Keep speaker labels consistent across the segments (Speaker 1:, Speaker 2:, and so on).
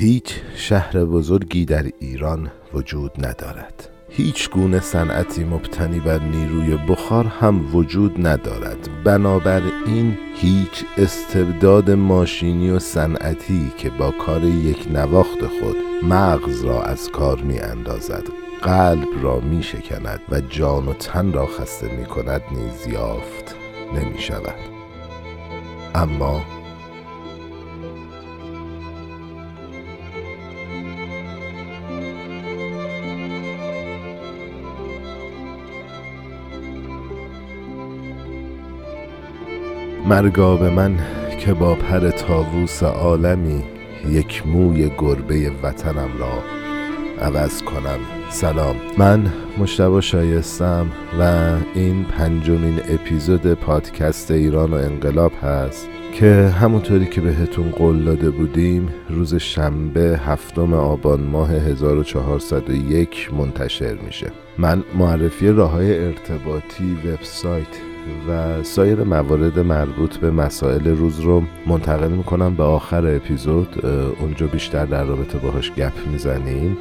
Speaker 1: هیچ شهر بزرگی در ایران وجود ندارد. هیچ گونه صنعتی مبتنی بر نیروی بخار هم وجود ندارد. بنابراین هیچ استبداد ماشینی و صنعتی که با کار یک نواخت خود مغز را از کار می اندازد قلب را می شکند و جان و تن را خسته می کند نیز یافت نمی شود اما مرگا به من که با پر تاووس عالمی یک موی گربه وطنم را عوض کنم. سلام. من مشتبا شایستم و این پنجمین اپیزود پادکست ایران و انقلاب هست که همونطوری که بهتون قول داده بودیم روز شنبه هفتم آبان ماه 1401 منتشر میشه. من معرفی راه های ارتباطی وبسایت و سایر موارد مربوط به مسائل روز رو منتقل می‌کنم به آخر اپیزود. اونجا بیشتر در رابطه باهاش گپ می‌زنیم.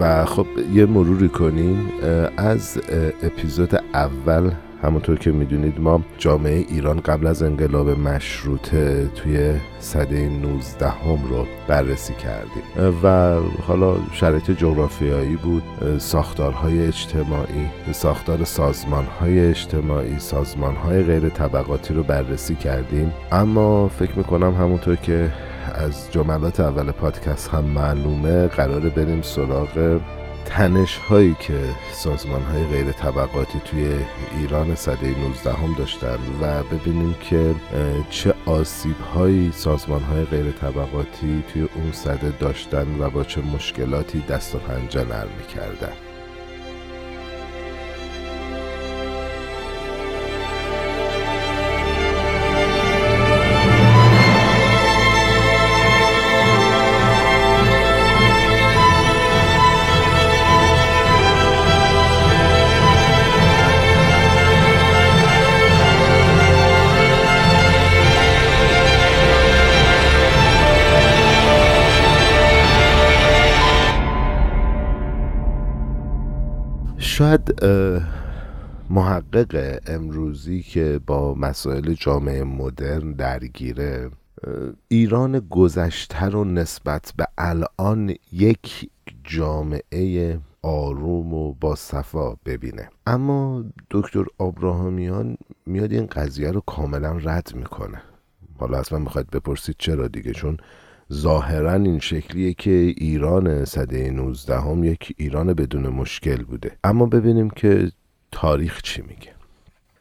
Speaker 1: و خب یه مروری کنیم. از اپیزود اول همونطور که می‌دونید ما جامعه ایران قبل از انقلاب مشروطه توی سده 19 هم رو بررسی کردیم. و حالا شرایط جغرافیایی بود ساختارهای اجتماعی ساختار سازمانهای اجتماعی سازمانهای غیر طبقاتی رو بررسی کردیم. اما فکر می‌کنم همونطور که از جملات اول پادکست هم معلومه قراره بریم سراغ تنش هایی که سازمان های غیر طبقاتی توی ایران صده 19 هم داشتن و ببینیم که چه آسیب هایی سازمان های غیر طبقاتی توی اون صده داشتن و با چه مشکلاتی دست و پنجه نرم کردن محقق امروزی که با مسائل جامعه مدرن درگیره ایران گذشته رو نسبت به الان یک جامعه آروم و با صفا ببینه. اما دکتر آبراهامیان میاد این قضیه رو کاملا رد می‌کنه. حالا اصلا می‌خواید بپرسید چرا دیگه؟ چون ظاهرا این شکلیه که ایران صده 19 هم یک ایران بدون مشکل بوده. اما ببینیم که تاریخ چی میگه.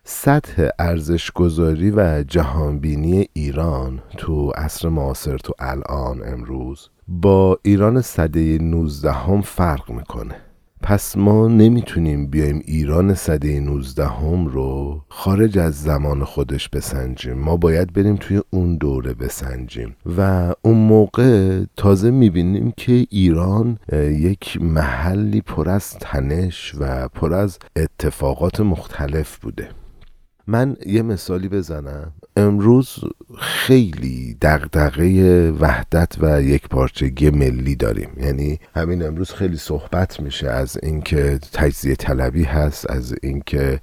Speaker 1: سطح ارزش گذاری و جهانبینی ایران تو عصر معاصر تو الان امروز با ایران صده 19 هم فرق می‌کنه. پس ما نمی‌تونیم بیایم ایران صده 19 هم رو خارج از زمان خودش بسنجیم. ما باید بریم توی اون دوره بسنجیم. و اون موقع تازه می‌بینیم که ایران یک محلی پر از تنش و پر از اتفاقات مختلف بوده. من یه مثالی بزنم. امروز خیلی دغدغه وحدت و یک پارچگی ملی داریم. یعنی همین امروز خیلی صحبت میشه از اینکه تجزیه طلبی هست از اینکه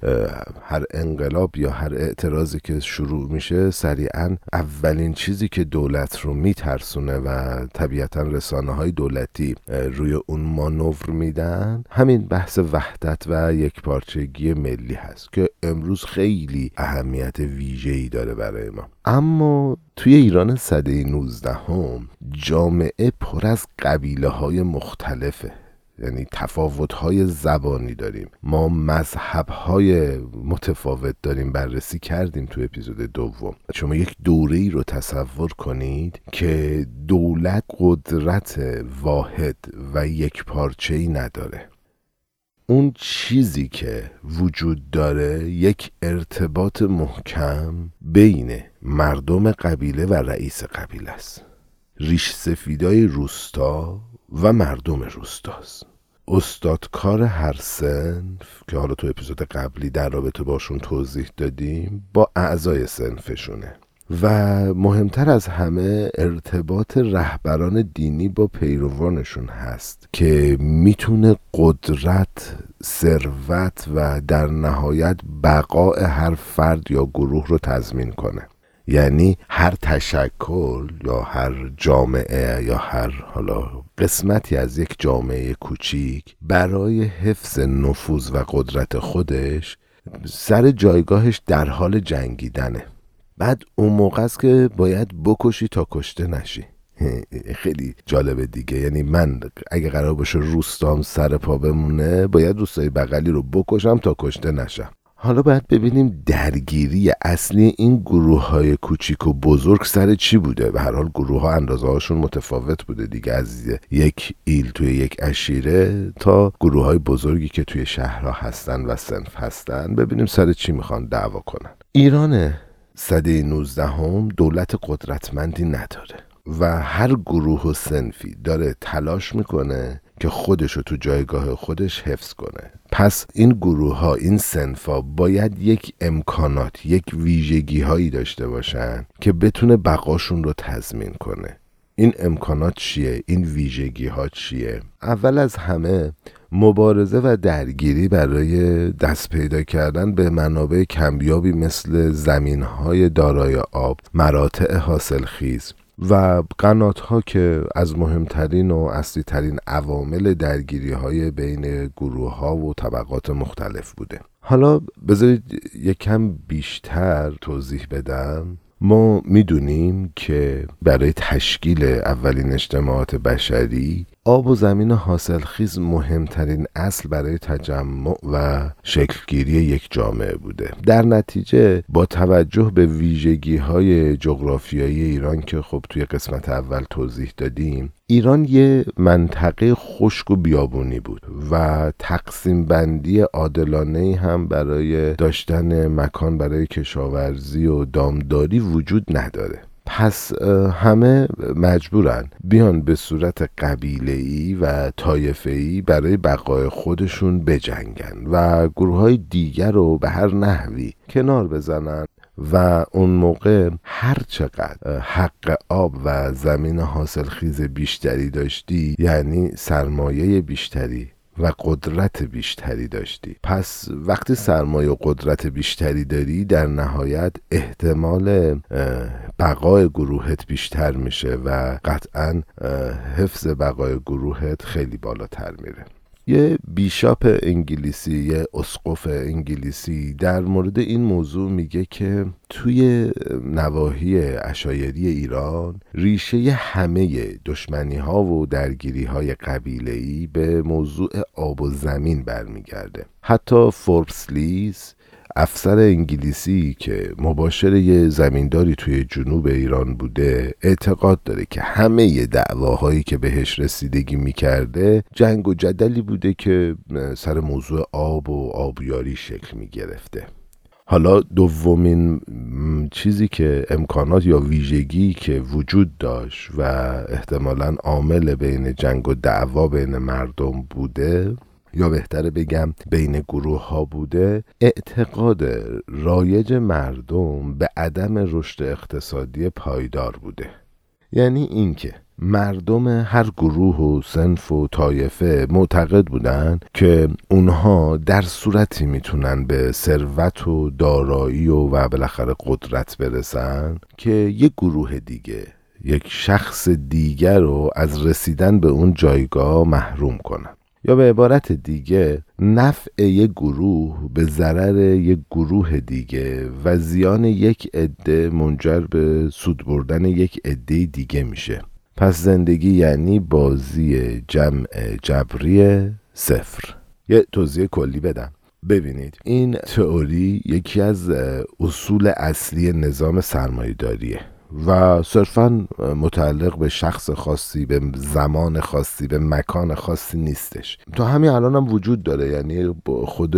Speaker 1: هر انقلاب یا هر اعتراضی که شروع میشه سریعا اولین چیزی که دولت رو میترسونه و طبیعتا رسانه های دولتی روی اون مانور میدن همین بحث وحدت و یک پارچگی ملی هست که امروز خیلی اهمیت ویژه‌ای داره برای ما. اما توی ایران صده 19 هم جامعه پر از قبیله های مختلفه. یعنی تفاوت های زبانی داریم. ما مذهب های متفاوت داریم بررسی کردیم تو اپیزود دوم. شما یک دوره ای رو تصور کنید که دولت قدرت واحد و یک پارچه ای نداره. اون چیزی که وجود داره یک ارتباط محکم بین مردم قبیله و رئیس قبیله است. ریش سفیدای روستا و مردم روستاست. استادکار هر سنف که حالا تو اپیزود قبلی در رابطه باشون توضیح دادیم با اعضای سنفشونه. و مهمتر از همه ارتباط رهبران دینی با پیروانشون هست که می‌تونه قدرت ثروت و در نهایت بقای هر فرد یا گروه رو تضمین کنه. یعنی هر تشکل یا هر جامعه یا هر حالا قسمتی از یک جامعه کوچیک برای حفظ نفوذ و قدرت خودش سر جایگاهش در حال جنگیدنه. بعد اون موقع است که باید بکشی تا کشته نشی. خیلی جالبه دیگه. یعنی من اگه قرار باشه روستام سر پا بمونه باید روستای بغلی رو بکشم تا کشته نشم. حالا باید ببینیم درگیری اصلی این گروه های کوچیک و بزرگ سر چی بوده؟ به هر حال گروه ها اندازه هاشون متفاوت بوده دیگه. از یک ایل توی یک اشیره تا گروه های بزرگی که توی شهرها هستن و سنف هستن. ببینیم سر چی می‌خوان دعوا کنن. ایران صده 19 هم دولت قدرتمندی نداره و هر گروه و سنفی داره تلاش می‌کنه که خودش رو تو جایگاه خودش حفظ کنه. پس این گروه ها این سنفا باید یک امکانات یک ویژگی هایی داشته باشن که بتونه بقاشون رو تضمین کنه. این امکانات چیه؟ این ویژگی ها چیه؟ اول از همه مبارزه و درگیری برای دست پیدا کردن به منابع کمیابی مثل زمین های دارای آب مراتع حاصلخیز و قنات ها که از مهمترین و اصلی ترین عوامل درگیری های بین گروه ها و طبقات مختلف بوده. حالا بذارید یکم بیشتر توضیح بدم. ما می‌دونیم که برای تشکیل اولین اجتماعات بشری آب و زمین حاصلخیز مهمترین اصل برای تجمع و شکلگیری یک جامعه بوده. در نتیجه با توجه به ویژگی های جغرافیایی ایران که خب توی قسمت اول توضیح دادیم ایران یه منطقه خشک و بیابونی بود و تقسیم بندی عادلانه هم برای داشتن مکان برای کشاورزی و دامداری وجود نداره. پس همه مجبورن بیان به صورت قبیله و طایفه برای بقای خودشون بجنگن و گروه های دیگر رو به هر نحوی کنار بزنن. و اون موقع هر چقدر حق آب و زمین حاصل خیز بیشتری داشتی یعنی سرمایه بیشتری و قدرت بیشتری داشتی. پس وقتی سرمایه و قدرت بیشتری داری در نهایت احتمال بقای گروهت بیشتر میشه و قطعا حفظ بقای گروهت خیلی بالاتر میره. یه بیشاپ انگلیسی یه اسقف انگلیسی در مورد این موضوع میگه که توی نواحی اشایری ایران ریشه همه دشمنی ها و درگیری های قبیله ای به موضوع آب و زمین برمیگرده. حتی فوربس لیز افسر انگلیسی که مباشر یه زمینداری توی جنوب ایران بوده اعتقاد داره که همه دعواهایی که بهش رسیدگی می‌کرده جنگ و جدلی بوده که سر موضوع آب و آبیاری شکل می‌گرفته. حالا دومین چیزی که امکانات یا ویژگی که وجود داشت و احتمالا عامل بین جنگ و دعوا بین مردم بوده یا بهتره بگم بین گروه ها بوده اعتقاد رایج مردم به عدم رشد اقتصادی پایدار بوده. یعنی اینکه مردم هر گروه و سنف و طایفه معتقد بودن که اونها در صورتی می‌تونن به ثروت و دارایی و و بالاخره قدرت برسن که یک گروه دیگه یک شخص دیگر رو از رسیدن به اون جایگاه محروم کنن. یا به عبارت دیگه نفع یک گروه به ضرر یک گروه دیگه و زیان یک عده منجر به سود بردن یک عده دیگه میشه. پس زندگی یعنی بازی جمع جبری صفر. یه توضیح کلی بدم. ببینید این تئوری یکی از اصول اصلی نظام سرمایهداریه. و صرفا متعلق به شخص خاصی به زمان خاصی به مکان خاصی نیستش. تا همین الان هم وجود داره. یعنی خود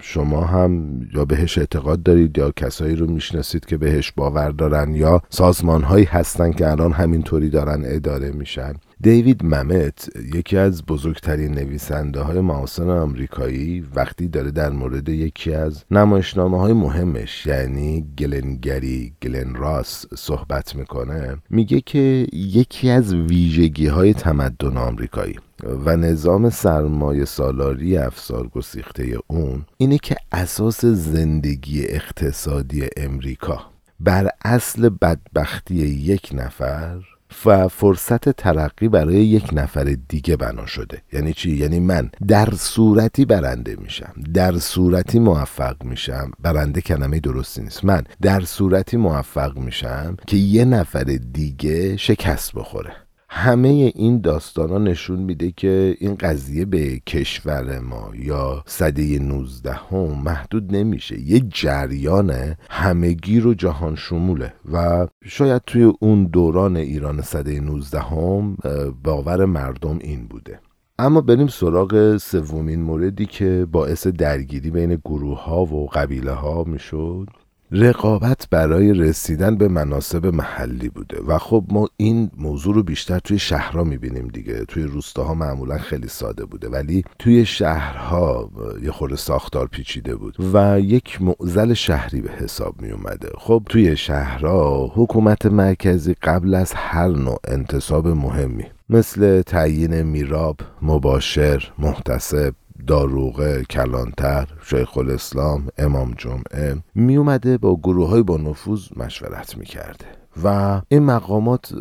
Speaker 1: شما هم یا بهش اعتقاد دارید یا کسایی رو می‌شناسید که بهش باور دارن یا سازمان هایی هستن که الان همینطوری دارن اداره میشن. دیوید ممت یکی از بزرگترین نویسنده های معاصر آمریکایی وقتی داره در مورد یکی از نمایشنامه های مهمش یعنی گلنگری گلن راس صحبت می‌کنه میگه که یکی از ویژگی های تمدن آمریکایی و نظام سرمایه سالاری افسار گسیخته اون اینه که اساس زندگی اقتصادی امریکا بر اصل بدبختی یک نفر و فرصت ترقی برای یک نفر دیگه بنا شده. یعنی چی؟ یعنی من در صورتی برنده میشم در صورتی موفق میشم. برنده کلمه درستی نیست. من در صورتی موفق میشم که یه نفر دیگه شکست بخوره. همه این داستان ها نشون میده که این قضیه به کشور ما یا صده 19 هم محدود نمیشه. یه جریان همگی رو جهان شموله و شاید توی اون دوران ایران صده 19 هم باور مردم این بوده. اما بریم سراغ سومین موردی که باعث درگیری بین گروه ها و قبیله ها می‌شد. رقابت برای رسیدن به مناسب محلی بوده. و خب ما این موضوع رو بیشتر توی شهرها می‌بینیم دیگه. توی روستاها معمولا خیلی ساده بوده. ولی توی شهرها یه خورده ساختار پیچیده بود و یک معزل شهری به حساب می اومده خب توی شهرها حکومت مرکزی قبل از هر نوع انتصاب مهمی مثل تعیین میراب، مباشر، محتسب داروغه کلانتر شیخ الاسلام امام جمعه می اومده با گروه های با نفوذ مشورت می کرده و این مقامات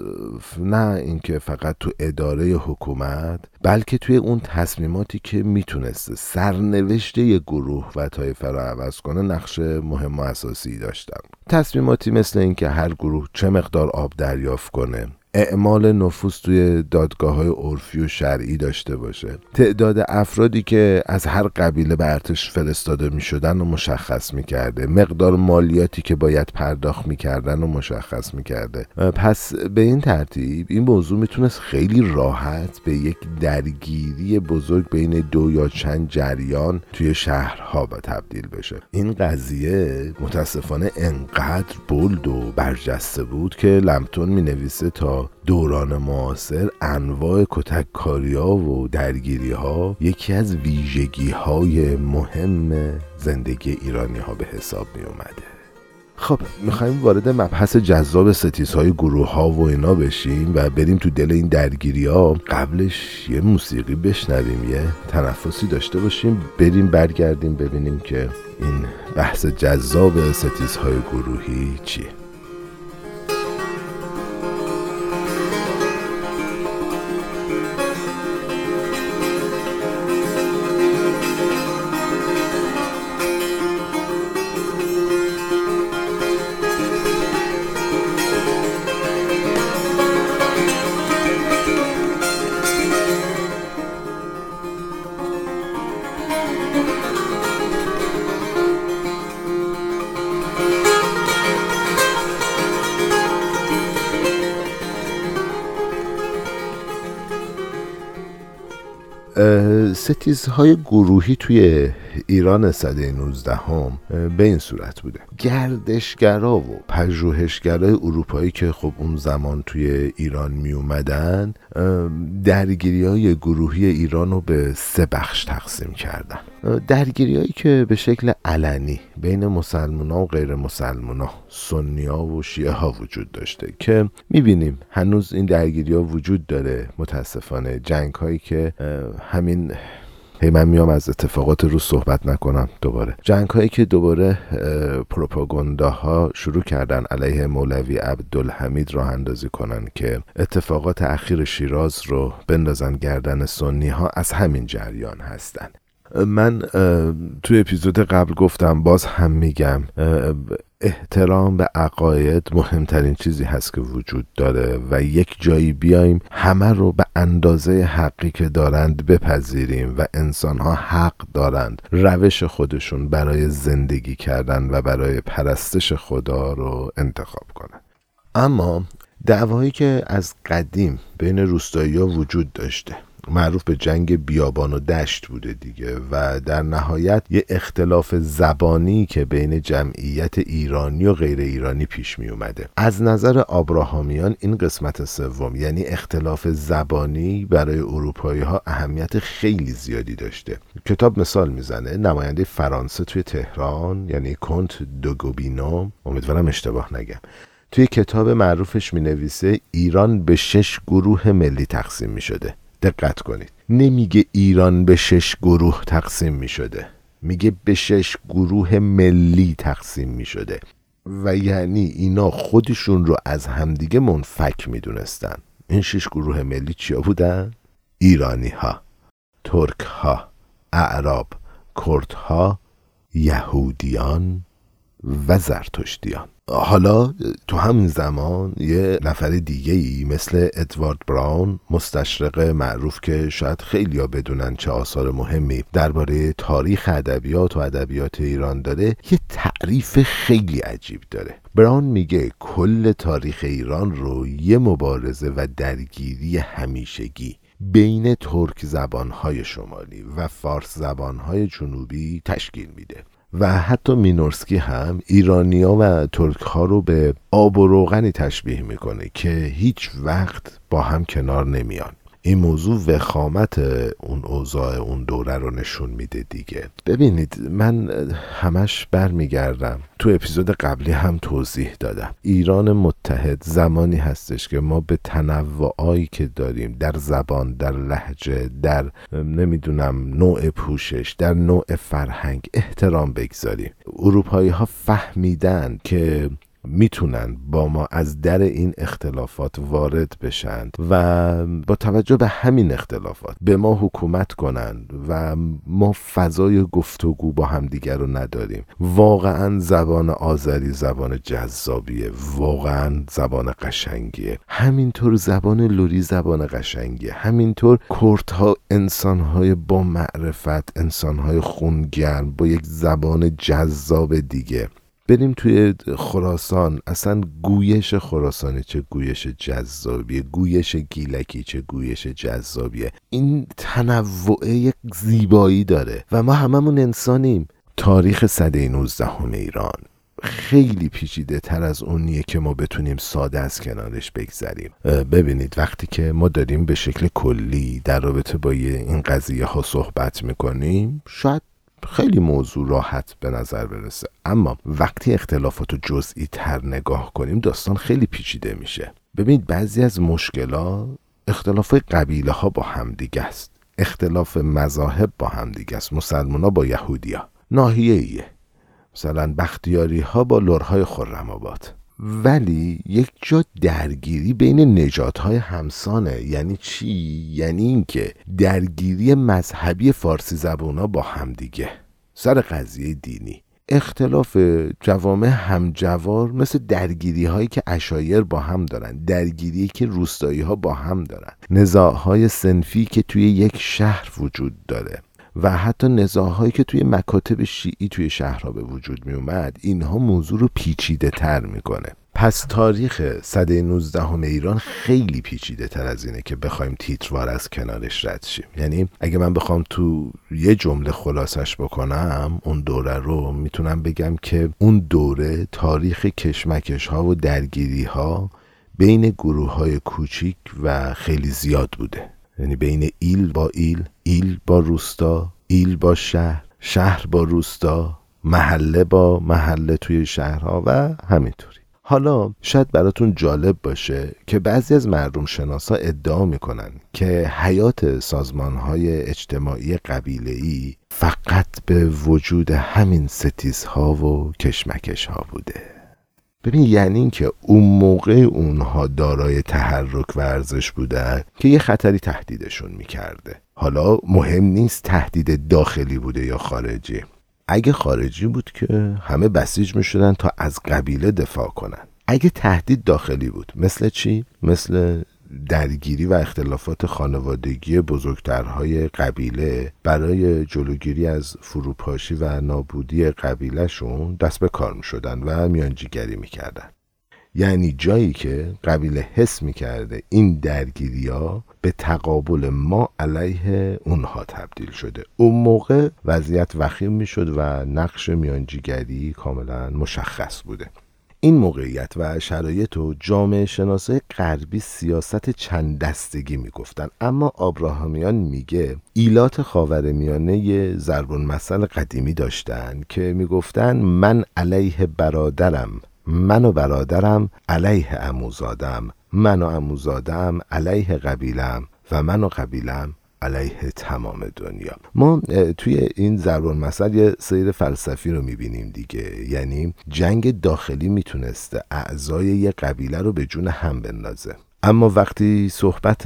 Speaker 1: نه اینکه فقط تو اداره حکومت بلکه توی اون تصمیماتی که می‌تونسته سرنوشت یه گروه و طایفه رو عوض کنه نقش مهم و اساسی داشتن تصمیماتی مثل اینکه هر گروه چه مقدار آب دریافت کنه اعمال نفوذ توی دادگاه های عرفی و شرعی داشته باشه. تعداد افرادی که از هر قبیله به ارتش فرستاده می شدن و مشخص می کرده مقدار مالیاتی که باید پرداخت می کردن و مشخص می کرده پس به این ترتیب این موضوع می‌تونست خیلی راحت به یک درگیری بزرگ بین دو یا چند جریان توی شهرها به تبدیل بشه. این قضیه متاسفانه انقدر بلد و برجسته بود که لمتون می نویسه تا دوران معاصر انواع کتککاری ها و درگیری ها یکی از ویژگی های مهم زندگی ایرانی ها به حساب می اومده خب می‌خوایم وارد مبحث جذاب ستیزهای گروه ها و اینا بشیم و بریم تو دل این درگیری ها قبلش یه موسیقی بشنویم یه تنفسی داشته باشیم بریم برگردیم ببینیم که این بحث جذاب ستیزهای گروهی چیه. ستیزهای گروهی توی ایران صده 19 هم به این صورت بوده. گردشگرا و پژوهشگرای اروپایی که خب اون زمان توی ایران می اومدن درگیری های گروهی ایران رو به سه بخش تقسیم کردن. درگیری هایی که به شکل علنی بین مسلمان و غیر مسلمان ها سنی ها و شیعه ها وجود داشته که می‌بینیم هنوز این درگیری ها وجود داره. متاسفانه جنگ هایی که همین هی من میام از اتفاقات رو صحبت نکنم دوباره. جنگ هایی که دوباره پروپاگاندا شروع کردن علیه مولوی عبدالحمید راه اندازی کنن که اتفاقات اخیر شیراز رو بندازن گردن سنی ها از همین جریان هستن. من توی اپیزود قبل گفتم باز هم میگم احترام به عقاید مهمترین چیزی هست که وجود داره و یک جایی بیایم همه رو به اندازه حقی که دارند بپذیریم و انسان ها حق دارند. روش خودشون برای زندگی کردن و برای پرستش خدا رو انتخاب کنند اما دعوایی که از قدیم بین روستایی ها وجود داشته. معروف به جنگ بیابان و دشت بوده دیگه و در نهایت یه اختلاف زبانی که بین جمعیت ایرانی و غیر ایرانی پیش می اومده. از نظر آبراهامیان این قسمت سوم یعنی اختلاف زبانی برای اروپایی ها اهمیت خیلی زیادی داشته. کتاب مثال می‌زنه نماینده فرانسه توی تهران یعنی کنت دوگوبینو. امیدوارم اشتباه نگم. توی کتاب معروفش می نویسه ایران به شش گروه ملی تقسیم می شده دقت کنید. نمیگه ایران به شش گروه تقسیم می شده میگه به شش گروه ملی تقسیم می شده و یعنی اینا خودشون رو از همدیگه منفک می دونستن این شش گروه ملی چیا بودن؟ ایرانی ها ترک ها اعراب کرد ها یهودیان و زرتشتیان. حالا تو همین زمان یه نفر دیگه ای مثل ادوارد براون مستشرق معروف که شاید خیلی ها بدونن چه آثار مهمی درباره تاریخ ادبیات و ادبیات ایران داره یه تعریف خیلی عجیب داره. براون میگه کل تاریخ ایران رو یه مبارزه و درگیری همیشگی بین ترک زبانهای شمالی و فارس زبانهای جنوبی تشکیل میده. و حتی مینورسکی هم ایرانیا و ترک ها رو به آب و روغنی تشبیه می‌کنه که هیچ وقت با هم کنار نمیان. این موضوع وخامت اون اوضاع اون دوره رو نشون میده دیگه. ببینید من همش برمیگردم. تو اپیزود قبلی هم توضیح دادم. ایران متحد زمانی هستش که ما به تنوعایی که داریم در زبان در لحجه در نمی‌دونم نوع پوشش در نوع فرهنگ احترام بگذاریم. اروپایی ها فهمیدن که می‌تونن با ما از در این اختلافات وارد بشند و با توجه به همین اختلافات به ما حکومت کنند و ما فضای گفتگو با همدیگر رو نداریم. واقعا زبان آذری زبان جذابیه. واقعا زبان قشنگیه. همینطور زبان لوری زبان قشنگیه. همینطور کردها انسانهای با معرفت انسانهای خونگرم با یک زبان جذاب دیگه. بریم توی خراسان. اصلا گویش خراسانی چه گویش جذابیه گویش گیلکی چه گویش جذابیه. این تنوع یک زیبایی داره و ما هممون انسانیم. تاریخ صده 19 ایران. خیلی پیچیده تر از اونیه که ما بتونیم ساده از کنارش بگذریم. ببینید وقتی که ما داریم به شکل کلی در رابطه با این قضیه ها صحبت می‌کنیم شاید خیلی موضوع راحت به نظر برسه. اما وقتی اختلافات رو جزئی تر نگاه کنیم داستان خیلی پیچیده میشه. ببینید بعضی از مشکلات اختلاف قبیله ها با همدیگه است. اختلاف مذاهب با همدیگه است. مسلمان ها با یهودیا ناحیه ایه مثلا بختیاری ها با لورهای خرم آباد. ولی یک جا درگیری بین نجات های همسانه. یعنی چی؟ یعنی اینکه درگیری مذهبی فارسی زبونا با همدیگه سر قضیه دینی. اختلاف جوامع همجوار مثل درگیری هایی که اشایر با هم دارن درگیری که روستایی ها با هم دارن نزاع های سنفی که توی یک شهر وجود داره. و حتی نزاعهایی که توی مکاتب شیعی توی شهرها به وجود می اومد اینها موضوع رو پیچیده تر می‌کنه. پس تاریخ صده 19 ایران خیلی پیچیده تر از اینه که بخوایم تیتروار از کنارش رد شیم. یعنی اگه من بخوام تو یه جمله خلاصش بکنم اون دوره رو می‌تونم بگم که اون دوره تاریخ کشمکش ها و درگیری ها بین گروه های کوچیک و خیلی زیاد بوده. یعنی بین ایل با ایل ایل با روستا ایل با شهر شهر با روستا محله با محله توی شهرها و همینطوری. حالا شاید براتون جالب باشه که بعضی از مردم شناسا ادعا می‌کنن که حیات سازمان های اجتماعی قبیله ای فقط به وجود همین ستیزها و کشمکش ها بوده. ببین یعنی اینکه اون موقع اونها دارای تحرک و ارزش بودن که یه خطری تهدیدشون می‌کرده. حالا مهم نیست تهدید داخلی بوده یا خارجی. اگه خارجی بود که همه بسیج می شدن تا از قبیله دفاع کنن. اگه تهدید داخلی بود مثل چی؟ مثل درگیری و اختلافات خانوادگی بزرگترهای قبیله برای جلوگیری از فروپاشی و نابودی قبیلهشون دست به کار می شدن و میانجیگری می کردن. یعنی جایی که قبیله حس می‌کرده این درگیری ها به تقابل ما علیه اونها تبدیل شده اون موقع وضعیت وخیم می‌شد و نقش میانجیگری کاملا مشخص بوده این موقعیت و شرایط و جامعه شناسای غربی سیاست چند دستگی می‌گفتن. اما آبراهامیان میگه ایلات خاور میانه زربون مسئله قدیمی داشتن که می‌گفتن من علیه برادرم من و برادرم علیه اموزادم من و اموزادم علیه قبیلم و من و قبیلم علیه تمام دنیا. ما توی این زربان مثل یه سیر فلسفی رو می‌بینیم دیگه. یعنی جنگ داخلی می‌تونسته اعضای یه قبیله رو به جون هم بندازه. اما وقتی صحبت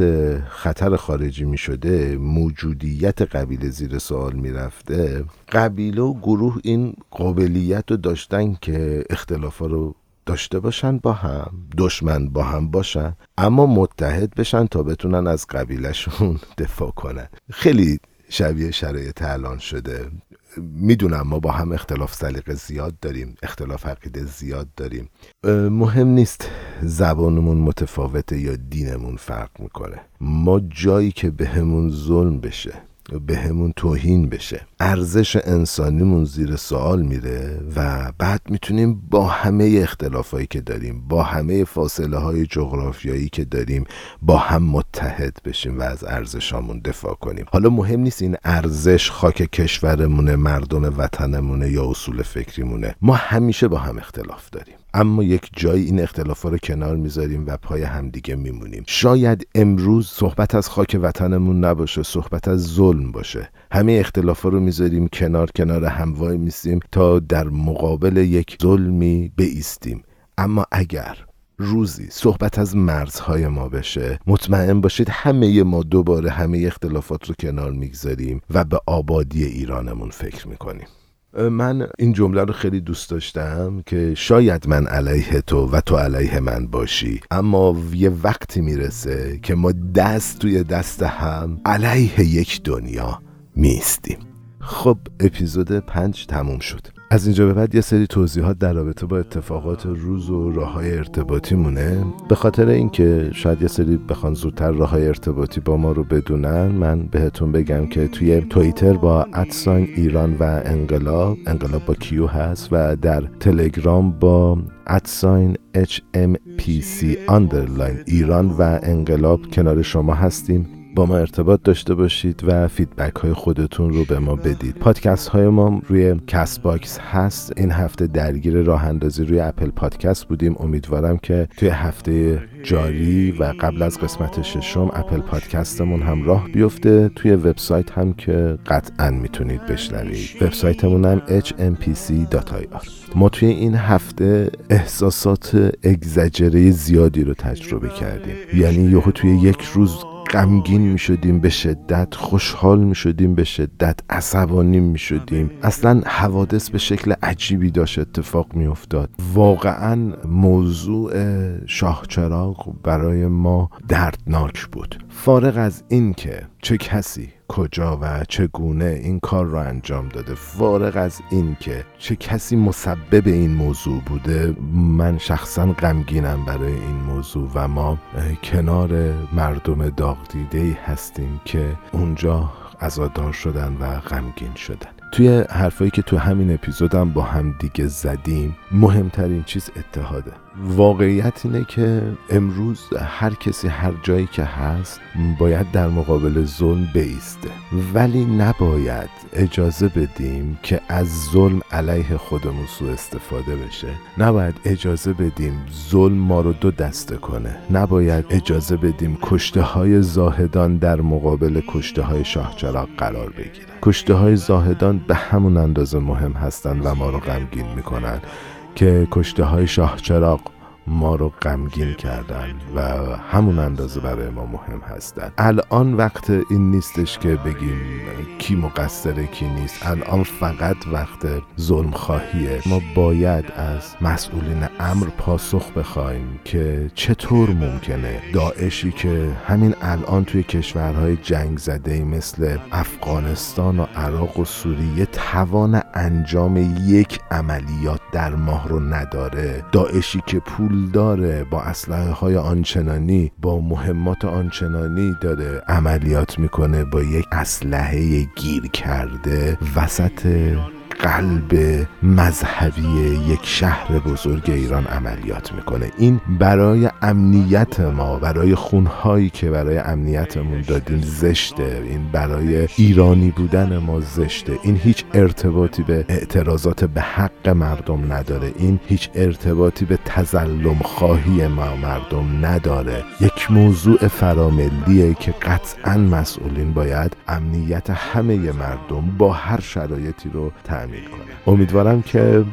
Speaker 1: خطر خارجی می شده موجودیت قبیله زیر سوال می رفته قبیله و گروه این قابلیت رو داشتن که اختلافا رو داشته باشن با هم دشمن با هم باشن اما متحد بشن تا بتونن از قبیلشون دفاع کنن. خیلی شبیه شرایط الان شده. می‌دونم ما با هم اختلاف سلیقه زیاد داریم اختلاف عقیده زیاد داریم. مهم نیست زبانمون متفاوته یا دینمون فرق می‌کنه. ما جایی که بهمون ظلم بشه به همون توهین بشه. ارزش انسانیمون زیر سوال میره و بعد می‌تونیم با همه اختلافایی که داریم با همه فاصله های جغرافیایی که داریم با هم متحد بشیم و از ارزشامون دفاع کنیم. حالا مهم نیست این ارزش خاک کشورمونه مردم وطنمونه یا اصول فکریمونه. ما همیشه با هم اختلاف داریم. اما یک جایی این اختلافا رو کنار می‌ذاریم و پای همدیگه میمونیم. شاید امروز صحبت از خاک وطنمون نباشه صحبت از ظلم باشه. همه اختلافا رو می‌ذاریم کنار کنار هم وای میسیم تا در مقابل یک ظلمی بیستیم. اما اگر روزی صحبت از مرزهای ما بشه مطمئن باشید همه ما دوباره همه اختلافات رو کنار می‌گذاریم و به آبادی ایرانمون فکر می‌کنیم. من این جمله رو خیلی دوست داشتم که شاید من علیه تو و تو علیه من باشی اما یه وقتی می‌رسه که ما دست توی دست هم علیه یک دنیا میستیم. خب اپیزود پنج تموم شد. از اینجا به بعد یه سری توضیحات در رابطه با اتفاقات روز و راه های ارتباطی مونه. به خاطر اینکه شاید یه سری بخوان زودتر راه های ارتباطی با ما رو بدونن من بهتون بگم که توی توییتر با ادساین ایران و انقلاب انقلاب با Q هست و در تلگرام با at sign HMPC ایران و انقلاب کنار شما هستیم. با ما ارتباط داشته باشید و feedback های خودتون رو به ما بدید. پادکست های ما روی کست باکس هست. این هفته درگیر راه اندازی روی اپل پادکست بودیم. امیدوارم که توی هفته جاری و قبل از قسمت ششم اپل پادکستمون هم راه بیفته. توی وبسایت هم که قطعا می‌تونید بشنوید. وبسایتمون هم hmpc.ir ما توی این هفته احساسات اگزجره زیادی رو تجربه کردیم. یعنی یهو توی یک روز غمگین می شدیم به شدت خوشحال می شدیم به شدت عصبانی می شدیم اصلا حوادث به شکل عجیبی داشت اتفاق می افتاد واقعا موضوع شاهچراغ برای ما دردناک بود. فارغ از این که چه کسی کجا و چگونه این کار را انجام داده. فارغ از این که چه کسی مسبب این موضوع بوده من شخصا غمگینم برای این موضوع و ما کنار مردم داغ دیده هستیم که اونجا ازادار شدن و غمگین شدن. توی حرفایی که تو همین اپیزودم با هم دیگه زدیم مهمترین چیز اتحاده. واقعیت اینه که امروز هر کسی هر جایی که هست باید در مقابل ظلم بیسته. ولی نباید اجازه بدیم که از ظلم علیه خودمون سوء استفاده بشه. نباید اجازه بدیم ظلم ما رو دو دسته کنه. نباید اجازه بدیم کشته های زاهدان در مقابل کشته های شاهچراغ قرار بگیرن. کشته های زاهدان به همون اندازه مهم هستند و ما رو غمگین می‌کنن. که کشته های شاهچراغ ما رو غمگین کردن و همون اندازه برای ما مهم هستن الان وقت این نیستش که بگیم کی مقصره کی نیست. الان فقط وقت ظلم خواهیه ما باید از مسئولین امر پاسخ بخوایم که چطور ممکنه داعشی که همین الان توی کشورهای جنگ زده مثل افغانستان و عراق و سوریه توان انجام یک عملیات در ماه رو نداره. داعشی که پول داره با اسلحه های آنچنانی با مهمات آنچنانی داره عملیات می‌کنه با یک اسلحه گیر کرده وسط قلب مذهبی یک شهر بزرگ ایران عملیات می‌کنه. این برای امنیت ما برای خونهایی که برای امنیتمون دادیم زشته. این برای ایرانی بودن ما زشته. این هیچ ارتباطی به اعتراضات به حق مردم نداره. این هیچ ارتباطی به تظلم خواهی ما مردم نداره. یک موضوع فراملیه که قطعا مسئولین باید امنیت همه مردم با هر شرایطی رو امیدوارم که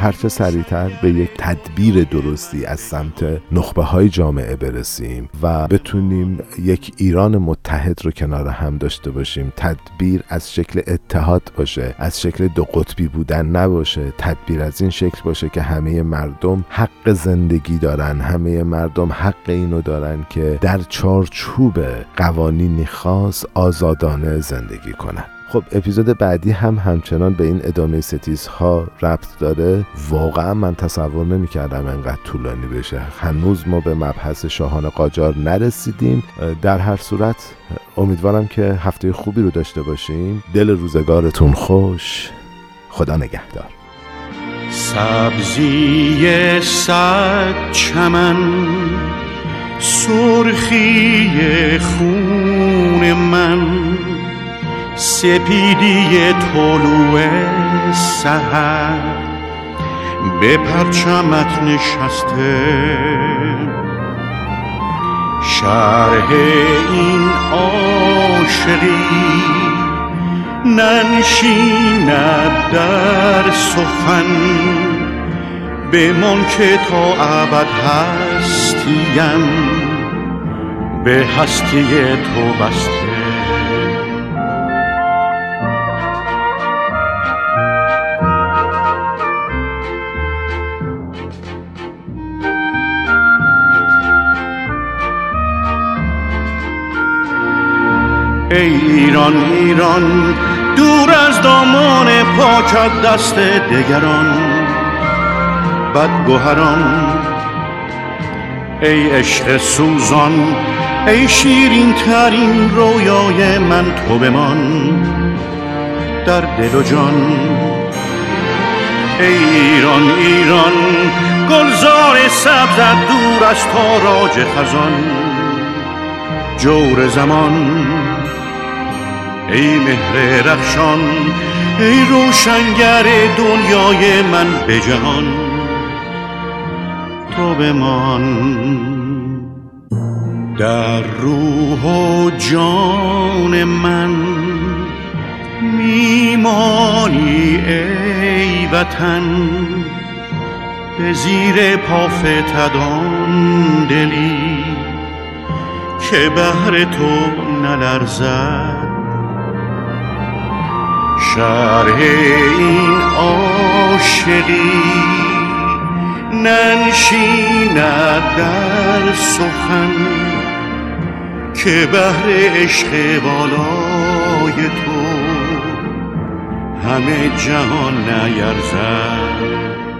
Speaker 1: هرچه سریعتر به یک تدبیر درستی از سمت نخبه های جامعه برسیم و بتونیم یک ایران متحد رو کنار هم داشته باشیم. تدبیر از شکل اتحاد باشه از شکل دو قطبی بودن نباشه. تدبیر از این شکل باشه که همه مردم حق زندگی دارن همه مردم حق اینو دارن که در چارچوب قوانینی خاص آزادانه زندگی کنن. خب اپیزود بعدی هم همچنان به این ادامه ستیز ها ربط داره. واقعا من تصور نمی کردم انقدر طولانی بشه. هنوز ما به مبحث شاهان قاجار نرسیدیم. در هر صورت امیدوارم که هفته خوبی رو داشته باشیم. دل روزگارتون خوش. خدا نگهدار.
Speaker 2: سبزی صد چمن سرخی خون من. سپیدی طلوع سهر به پرچمت نشسته. شرح این عاشقی ننشیند در سخن. بمان که تا ابد هستیم. به هستی تو بسته ای ایران ایران دور از دامان پاکت دست دگران. بدگوهران ای عشق سوزان ای شیرین ترین رویای من تو بمان در دل و جان ای ایران ایران گلزار سبزت دور از تاراج خزان. جور زمان ای مهر رخشان ای روشنگر دنیای من به جهان تو بمان. در روح و جان من میمانی ای وطن به زیر پافتدان دلی که بهر تو نلرزد. شرح این عاشقی ننشیند در سخن که بهر عشق بالای تو همه جهان نیرزد.